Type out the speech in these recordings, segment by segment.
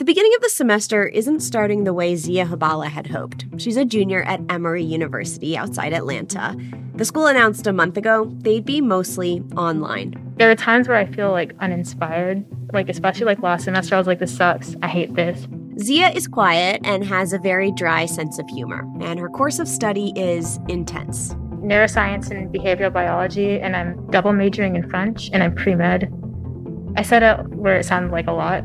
the beginning of the semester isn't starting the way Zia Habala had hoped. She's a junior at Emory University outside Atlanta. The school announced a month ago they'd be mostly online. There are times where I feel like uninspired, like especially like last semester I was like this sucks. I hate this. Zia is quiet and has a very dry sense of humor, and her course of study is intense. Neuroscience and behavioral biology, and I'm double majoring in French, and I'm pre med. I said it where it sounded like a lot,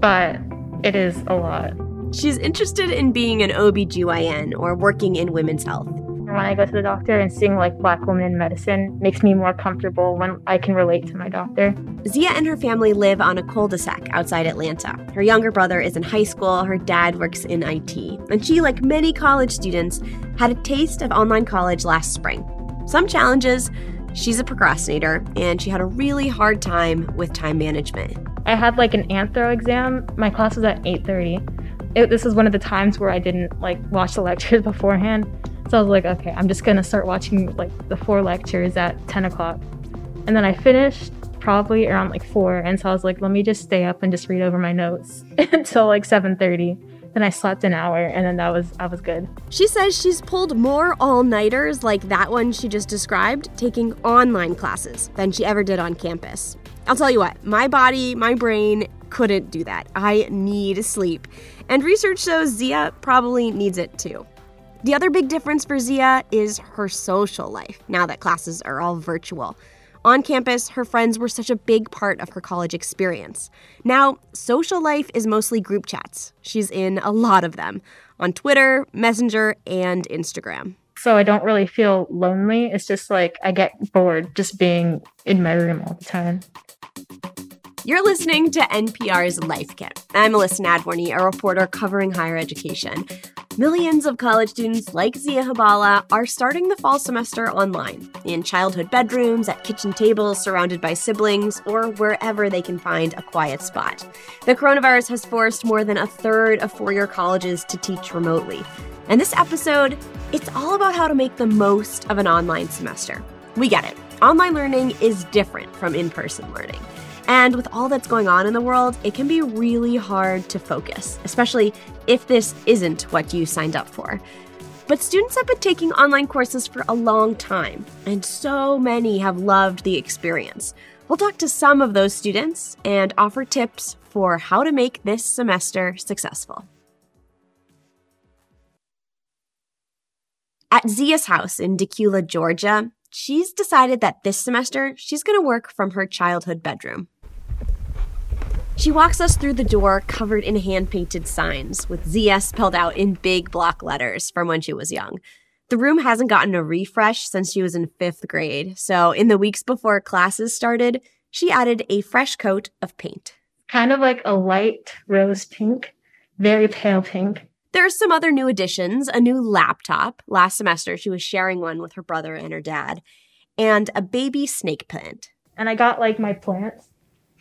but it is a lot. She's interested in being an OBGYN or working in women's health. When I go to the doctor and seeing like black women in medicine makes me more comfortable when I can relate to my doctor. Zia and her family live on a cul-de-sac outside Atlanta. Her younger brother is in high school, her dad works in IT, and she, like many college students, had a taste of online college last spring. Some challenges, she's a procrastinator, and she had a really hard time with time management. I had like an anthro exam. My class was at 8:30. this is one of the times where I didn't like watch the lectures beforehand. So I was like, okay, I'm just gonna start watching like the four lectures at 10 o'clock. And then I finished probably around like four. And so I was like, let me just stay up and just read over my notes until like 7:30. Then I slept an hour and then that was I was good. She says she's pulled more all-nighters like that one she just described, taking online classes than she ever did on campus. I'll tell you what, my body, my brain couldn't do that. I need sleep. And research shows Zia probably needs it too. The other big difference for Zia is her social life, now that classes are all virtual. On campus, her friends were such a big part of her college experience. Now, social life is mostly group chats. She's in a lot of them on Twitter, Messenger, and Instagram. So I don't really feel lonely. It's just like I get bored just being in my room all the time. You're listening to NPR's Life Kit. I'm Elissa Nadworny, a reporter covering higher education. Millions of college students like Zia Habala are starting the fall semester online, in childhood bedrooms, at kitchen tables surrounded by siblings, or wherever they can find a quiet spot. The coronavirus has forced more than a third of four year colleges to teach remotely. And this episode, it's all about how to make the most of an online semester. We get it. Online learning is different from in person learning. And with all that's going on in the world, it can be really hard to focus, especially if this isn't what you signed up for. But students have been taking online courses for a long time, and so many have loved the experience. We'll talk to some of those students and offer tips for how to make this semester successful. At Zia's house in Decatur, Georgia, she's decided that this semester she's going to work from her childhood bedroom. She walks us through the door covered in hand painted signs with ZS spelled out in big block letters from when she was young. The room hasn't gotten a refresh since she was in fifth grade, so in the weeks before classes started, she added a fresh coat of paint. Kind of like a light rose pink, very pale pink. There are some other new additions a new laptop. Last semester, she was sharing one with her brother and her dad, and a baby snake plant. And I got like my plants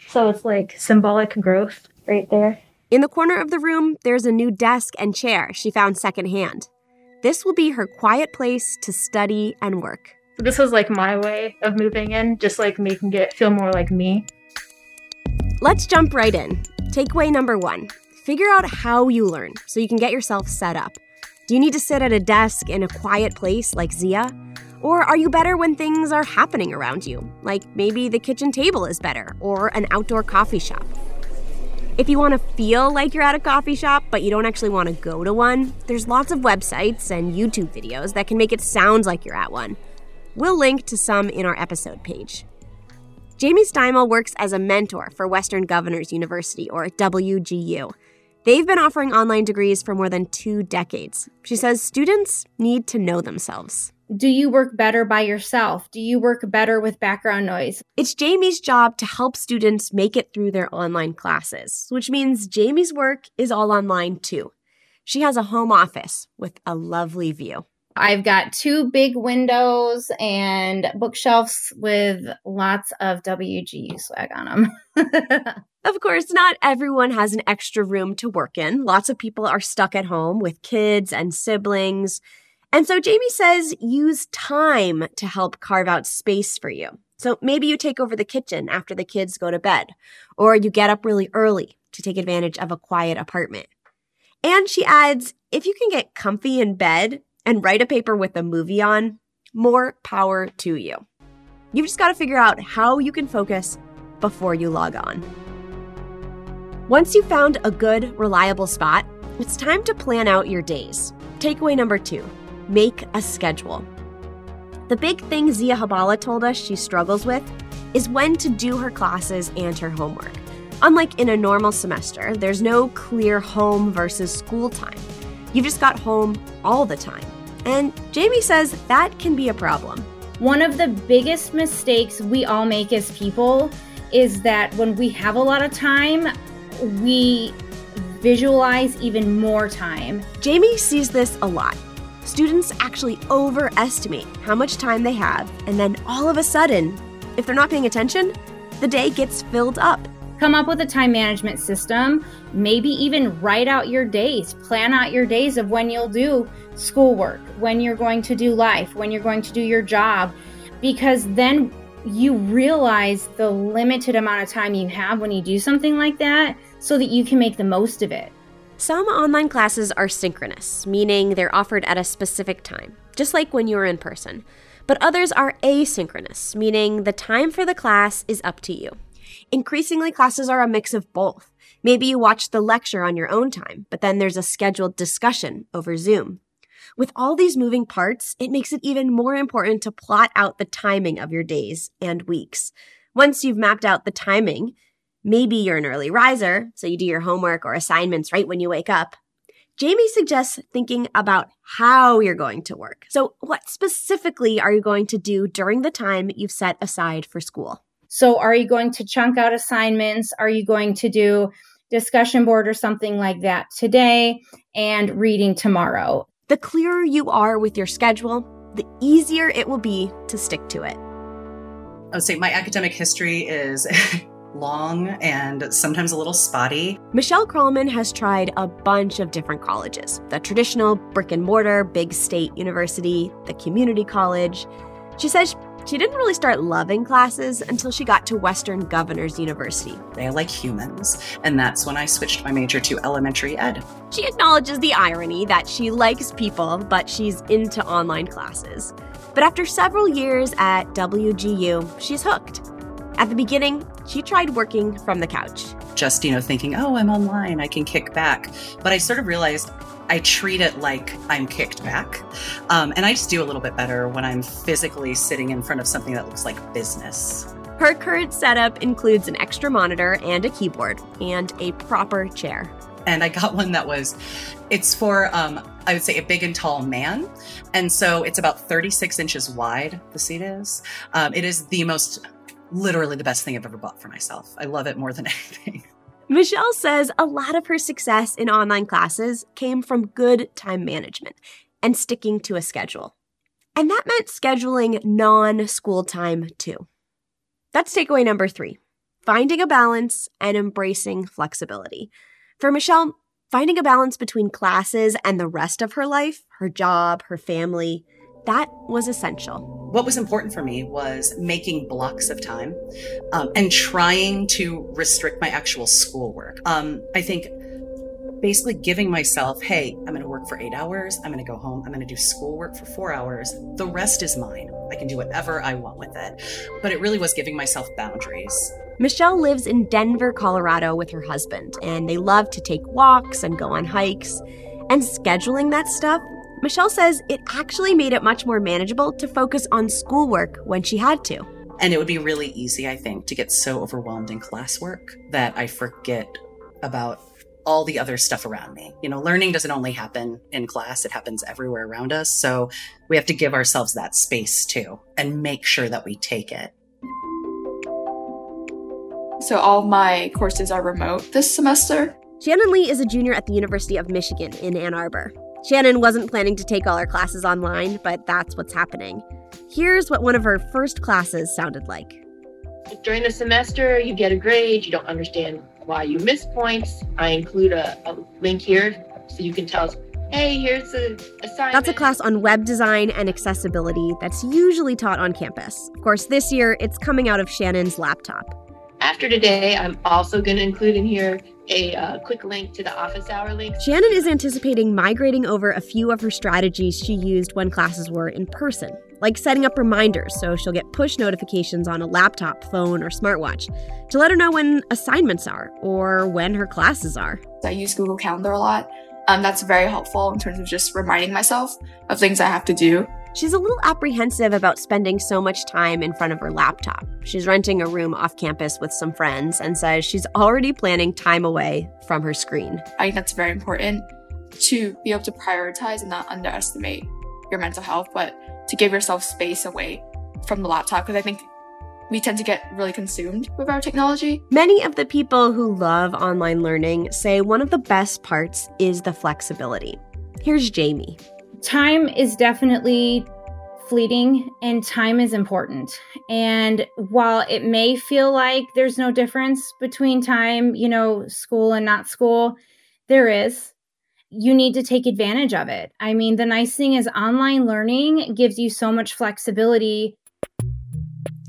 so it's like symbolic growth right there. In the corner of the room, there's a new desk and chair she found secondhand. This will be her quiet place to study and work. This was like my way of moving in, just like making it feel more like me. Let's jump right in. Takeaway number one figure out how you learn so you can get yourself set up. Do you need to sit at a desk in a quiet place like Zia? Or are you better when things are happening around you? Like maybe the kitchen table is better, or an outdoor coffee shop. If you want to feel like you're at a coffee shop, but you don't actually want to go to one, there's lots of websites and YouTube videos that can make it sound like you're at one. We'll link to some in our episode page. Jamie Steimel works as a mentor for Western Governors University, or WGU. They've been offering online degrees for more than two decades. She says students need to know themselves do you work better by yourself? Do you work better with background noise? It's Jamie's job to help students make it through their online classes, which means Jamie's work is all online too. She has a home office with a lovely view. I've got two big windows and bookshelves with lots of WGU swag on them. of course, not everyone has an extra room to work in. Lots of people are stuck at home with kids and siblings. And so Jamie says use time to help carve out space for you. So maybe you take over the kitchen after the kids go to bed, or you get up really early to take advantage of a quiet apartment. And she adds if you can get comfy in bed and write a paper with a movie on, more power to you. You've just got to figure out how you can focus before you log on. Once you've found a good, reliable spot, it's time to plan out your days. Takeaway number two make a schedule. The big thing Zia Habala told us she struggles with is when to do her classes and her homework. Unlike in a normal semester, there's no clear home versus school time. You've just got home all the time. And Jamie says that can be a problem. One of the biggest mistakes we all make as people is that when we have a lot of time, we visualize even more time. Jamie sees this a lot. Students actually overestimate how much time they have, and then all of a sudden, if they're not paying attention, the day gets filled up. Come up with a time management system, maybe even write out your days, plan out your days of when you'll do schoolwork, when you're going to do life, when you're going to do your job, because then you realize the limited amount of time you have when you do something like that so that you can make the most of it. Some online classes are synchronous, meaning they're offered at a specific time, just like when you're in person. But others are asynchronous, meaning the time for the class is up to you. Increasingly, classes are a mix of both. Maybe you watch the lecture on your own time, but then there's a scheduled discussion over Zoom. With all these moving parts, it makes it even more important to plot out the timing of your days and weeks. Once you've mapped out the timing, maybe you're an early riser, so you do your homework or assignments right when you wake up. Jamie suggests thinking about how you're going to work. So, what specifically are you going to do during the time you've set aside for school? So, are you going to chunk out assignments? Are you going to do discussion board or something like that today and reading tomorrow? The clearer you are with your schedule, the easier it will be to stick to it. I would say my academic history is long and sometimes a little spotty. Michelle Krollman has tried a bunch of different colleges the traditional brick and mortar, big state university, the community college. She says she didn't really start loving classes until she got to Western Governors University. They like humans, and that's when I switched my major to elementary ed. She acknowledges the irony that she likes people, but she's into online classes. But after several years at WGU, she's hooked. At the beginning, she tried working from the couch. Just, you know, thinking, oh, I'm online, I can kick back. But I sort of realized I treat it like I'm kicked back. Um, and I just do a little bit better when I'm physically sitting in front of something that looks like business. Her current setup includes an extra monitor and a keyboard and a proper chair. And I got one that was, it's for, um, I would say, a big and tall man. And so it's about 36 inches wide, the seat is. Um, it is the most, literally the best thing I've ever bought for myself. I love it more than anything. Michelle says a lot of her success in online classes came from good time management and sticking to a schedule. And that meant scheduling non school time too. That's takeaway number three finding a balance and embracing flexibility. For Michelle, finding a balance between classes and the rest of her life, her job, her family, that was essential. What was important for me was making blocks of time um, and trying to restrict my actual schoolwork. Um, I think basically giving myself, hey, I'm going to work for eight hours. I'm going to go home. I'm going to do schoolwork for four hours. The rest is mine. I can do whatever I want with it. But it really was giving myself boundaries. Michelle lives in Denver, Colorado with her husband, and they love to take walks and go on hikes. And scheduling that stuff Michelle says it actually made it much more manageable to focus on schoolwork when she had to. And it would be really easy, I think, to get so overwhelmed in classwork that I forget about all the other stuff around me. You know, learning doesn't only happen in class, it happens everywhere around us. So we have to give ourselves that space too and make sure that we take it. So all my courses are remote this semester. Shannon Lee is a junior at the University of Michigan in Ann Arbor. Shannon wasn't planning to take all her classes online, but that's what's happening. Here's what one of her first classes sounded like. During the semester, you get a grade, you don't understand why you miss points. I include a, a link here so you can tell us, hey, here's the assignment. That's a class on web design and accessibility that's usually taught on campus. Of course, this year it's coming out of Shannon's laptop. After today, I'm also going to include in here a uh, quick link to the office hour link. Shannon is anticipating migrating over a few of her strategies she used when classes were in person, like setting up reminders so she'll get push notifications on a laptop, phone, or smartwatch to let her know when assignments are or when her classes are. I use Google Calendar a lot. Um, that's very helpful in terms of just reminding myself of things I have to do. She's a little apprehensive about spending so much time in front of her laptop. She's renting a room off campus with some friends and says she's already planning time away from her screen. I think that's very important to be able to prioritize and not underestimate your mental health, but to give yourself space away from the laptop because I think we tend to get really consumed with our technology. Many of the people who love online learning say one of the best parts is the flexibility. Here's Jamie. Time is definitely fleeting and time is important. And while it may feel like there's no difference between time, you know, school and not school, there is. You need to take advantage of it. I mean, the nice thing is online learning gives you so much flexibility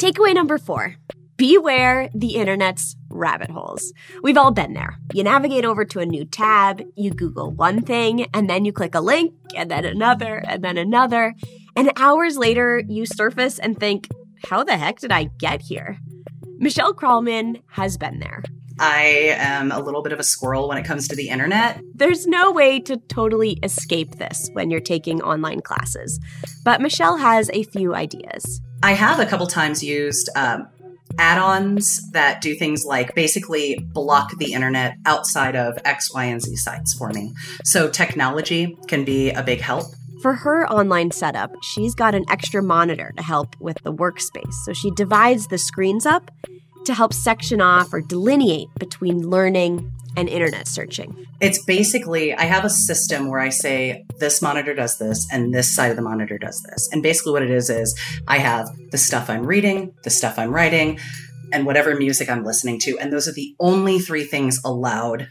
Takeaway number four beware the internet's rabbit holes. We've all been there. You navigate over to a new tab, you Google one thing, and then you click a link, and then another, and then another. And hours later, you surface and think, how the heck did I get here? Michelle Kralman has been there. I am a little bit of a squirrel when it comes to the internet. There's no way to totally escape this when you're taking online classes, but Michelle has a few ideas. I have a couple times used um, add ons that do things like basically block the internet outside of X, Y, and Z sites for me. So technology can be a big help. For her online setup, she's got an extra monitor to help with the workspace. So she divides the screens up to help section off or delineate between learning and internet searching. It's basically, I have a system where I say, this monitor does this, and this side of the monitor does this. And basically, what it is, is I have the stuff I'm reading, the stuff I'm writing, and whatever music I'm listening to. And those are the only three things allowed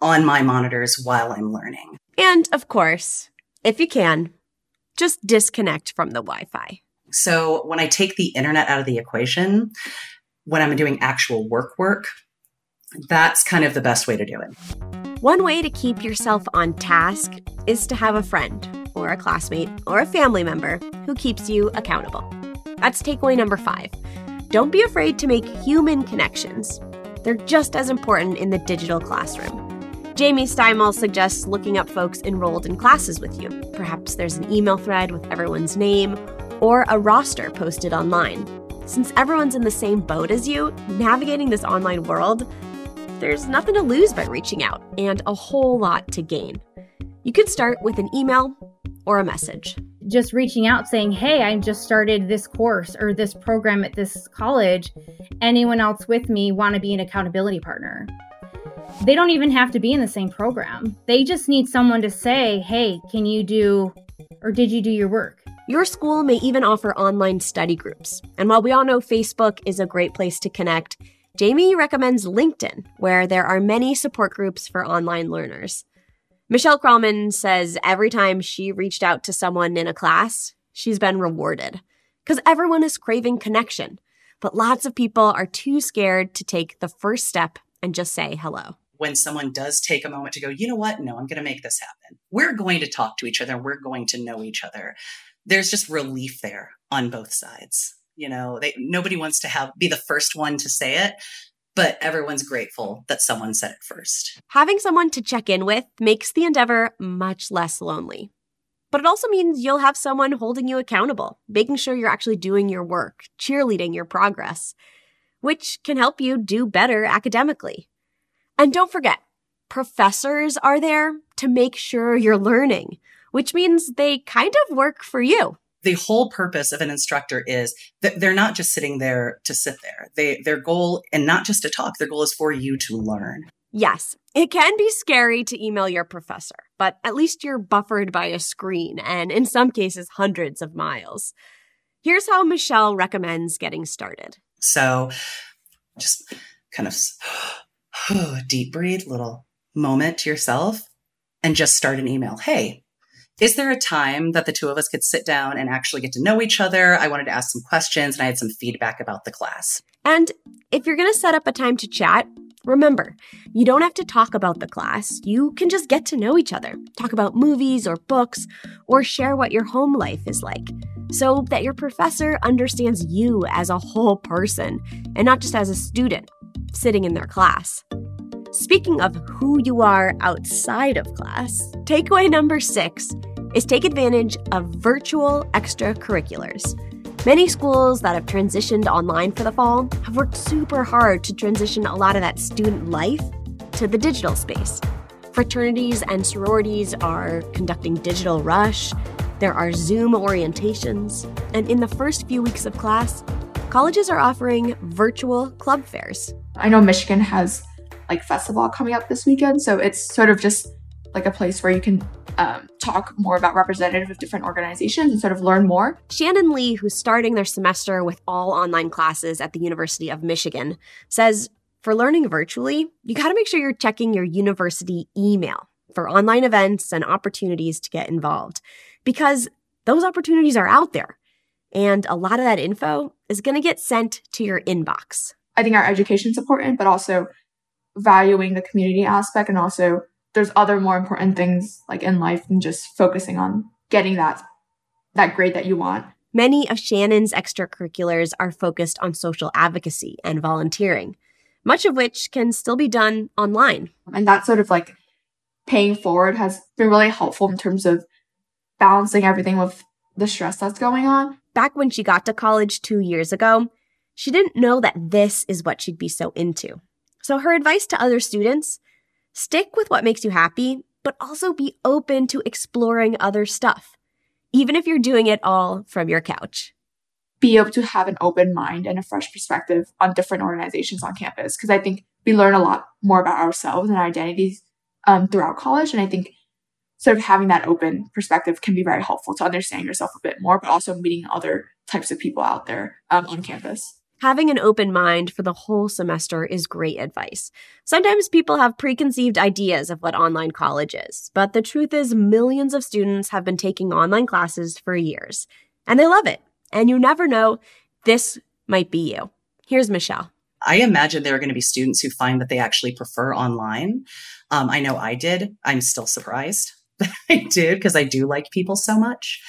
on my monitors while I'm learning. And of course, if you can, just disconnect from the Wi Fi. So when I take the internet out of the equation, when I'm doing actual work work, that's kind of the best way to do it. One way to keep yourself on task is to have a friend, or a classmate, or a family member who keeps you accountable. That's takeaway number five. Don't be afraid to make human connections. They're just as important in the digital classroom. Jamie Steimel suggests looking up folks enrolled in classes with you. Perhaps there's an email thread with everyone's name, or a roster posted online. Since everyone's in the same boat as you, navigating this online world there's nothing to lose by reaching out and a whole lot to gain. You could start with an email or a message. Just reaching out saying, Hey, I just started this course or this program at this college. Anyone else with me want to be an accountability partner? They don't even have to be in the same program. They just need someone to say, Hey, can you do or did you do your work? Your school may even offer online study groups. And while we all know Facebook is a great place to connect, Jamie recommends LinkedIn, where there are many support groups for online learners. Michelle Kralman says every time she reached out to someone in a class, she's been rewarded. Because everyone is craving connection, but lots of people are too scared to take the first step and just say hello. When someone does take a moment to go, you know what? No, I'm going to make this happen. We're going to talk to each other. We're going to know each other. There's just relief there on both sides you know they nobody wants to have be the first one to say it but everyone's grateful that someone said it first. Having someone to check in with makes the endeavor much less lonely. But it also means you'll have someone holding you accountable making sure you're actually doing your work cheerleading your progress which can help you do better academically. And don't forget professors are there to make sure you're learning which means they kind of work for you the whole purpose of an instructor is that they're not just sitting there to sit there. They their goal and not just to talk, their goal is for you to learn. Yes, it can be scary to email your professor, but at least you're buffered by a screen and in some cases hundreds of miles. Here's how Michelle recommends getting started. So, just kind of deep breathe, little moment to yourself and just start an email. Hey, is there a time that the two of us could sit down and actually get to know each other? I wanted to ask some questions and I had some feedback about the class. And if you're going to set up a time to chat, remember, you don't have to talk about the class. You can just get to know each other, talk about movies or books, or share what your home life is like, so that your professor understands you as a whole person and not just as a student sitting in their class. Speaking of who you are outside of class, takeaway number six is take advantage of virtual extracurriculars. Many schools that have transitioned online for the fall have worked super hard to transition a lot of that student life to the digital space. Fraternities and sororities are conducting Digital Rush, there are Zoom orientations, and in the first few weeks of class, colleges are offering virtual club fairs. I know Michigan has like Festifall coming up this weekend. So it's sort of just like a place where you can um, talk more about representatives of different organizations and sort of learn more. Shannon Lee, who's starting their semester with all online classes at the University of Michigan, says for learning virtually, you got to make sure you're checking your university email for online events and opportunities to get involved because those opportunities are out there. And a lot of that info is going to get sent to your inbox. I think our education is important, but also valuing the community aspect and also there's other more important things like in life than just focusing on getting that that grade that you want. Many of Shannon's extracurriculars are focused on social advocacy and volunteering, much of which can still be done online. And that sort of like paying forward has been really helpful in terms of balancing everything with the stress that's going on. Back when she got to college two years ago, she didn't know that this is what she'd be so into. So, her advice to other students stick with what makes you happy, but also be open to exploring other stuff, even if you're doing it all from your couch. Be able to have an open mind and a fresh perspective on different organizations on campus, because I think we learn a lot more about ourselves and our identities um, throughout college. And I think sort of having that open perspective can be very helpful to understand yourself a bit more, but also meeting other types of people out there um, on campus. Having an open mind for the whole semester is great advice. Sometimes people have preconceived ideas of what online college is, but the truth is, millions of students have been taking online classes for years, and they love it. And you never know, this might be you. Here's Michelle. I imagine there are going to be students who find that they actually prefer online. Um, I know I did. I'm still surprised that I did because I do like people so much.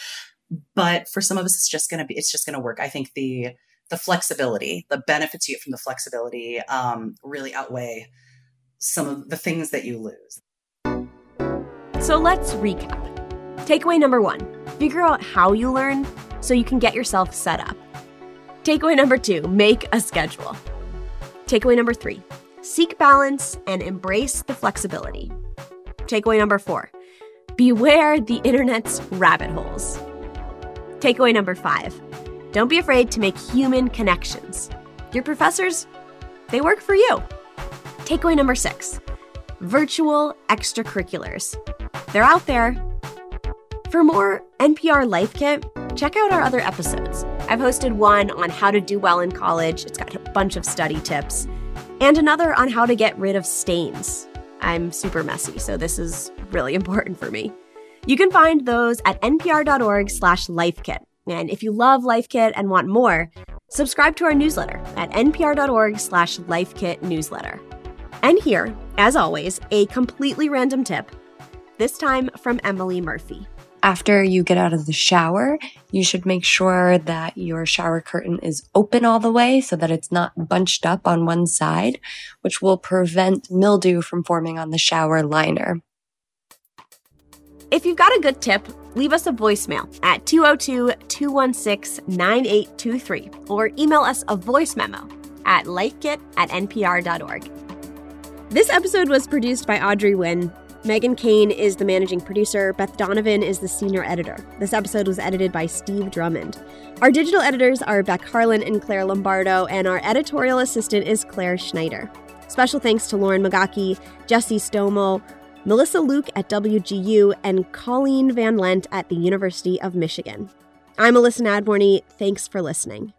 But for some of us, it's just going to be, it's just going to work. I think the, the flexibility, the benefits you get from the flexibility um, really outweigh some of the things that you lose. So let's recap. Takeaway number one figure out how you learn so you can get yourself set up. Takeaway number two make a schedule. Takeaway number three seek balance and embrace the flexibility. Takeaway number four beware the internet's rabbit holes. Takeaway number five don't be afraid to make human connections. Your professors, they work for you. Takeaway number six virtual extracurriculars. They're out there. For more NPR Life Kit, check out our other episodes. I've hosted one on how to do well in college, it's got a bunch of study tips, and another on how to get rid of stains. I'm super messy, so this is really important for me. You can find those at npr.org slash lifekit. And if you love Life Kit and want more, subscribe to our newsletter at npr.org slash lifekit newsletter. And here, as always, a completely random tip, this time from Emily Murphy. After you get out of the shower, you should make sure that your shower curtain is open all the way so that it's not bunched up on one side, which will prevent mildew from forming on the shower liner. If you've got a good tip, leave us a voicemail at 202 216 9823 or email us a voice memo at lifekit at npr.org. This episode was produced by Audrey Nguyen. Megan Kane is the managing producer. Beth Donovan is the senior editor. This episode was edited by Steve Drummond. Our digital editors are Beck Harlan and Claire Lombardo, and our editorial assistant is Claire Schneider. Special thanks to Lauren Magaki, Jesse Stomo, Melissa Luke at WGU, and Colleen Van Lent at the University of Michigan. I'm Elissa Nadworny. Thanks for listening.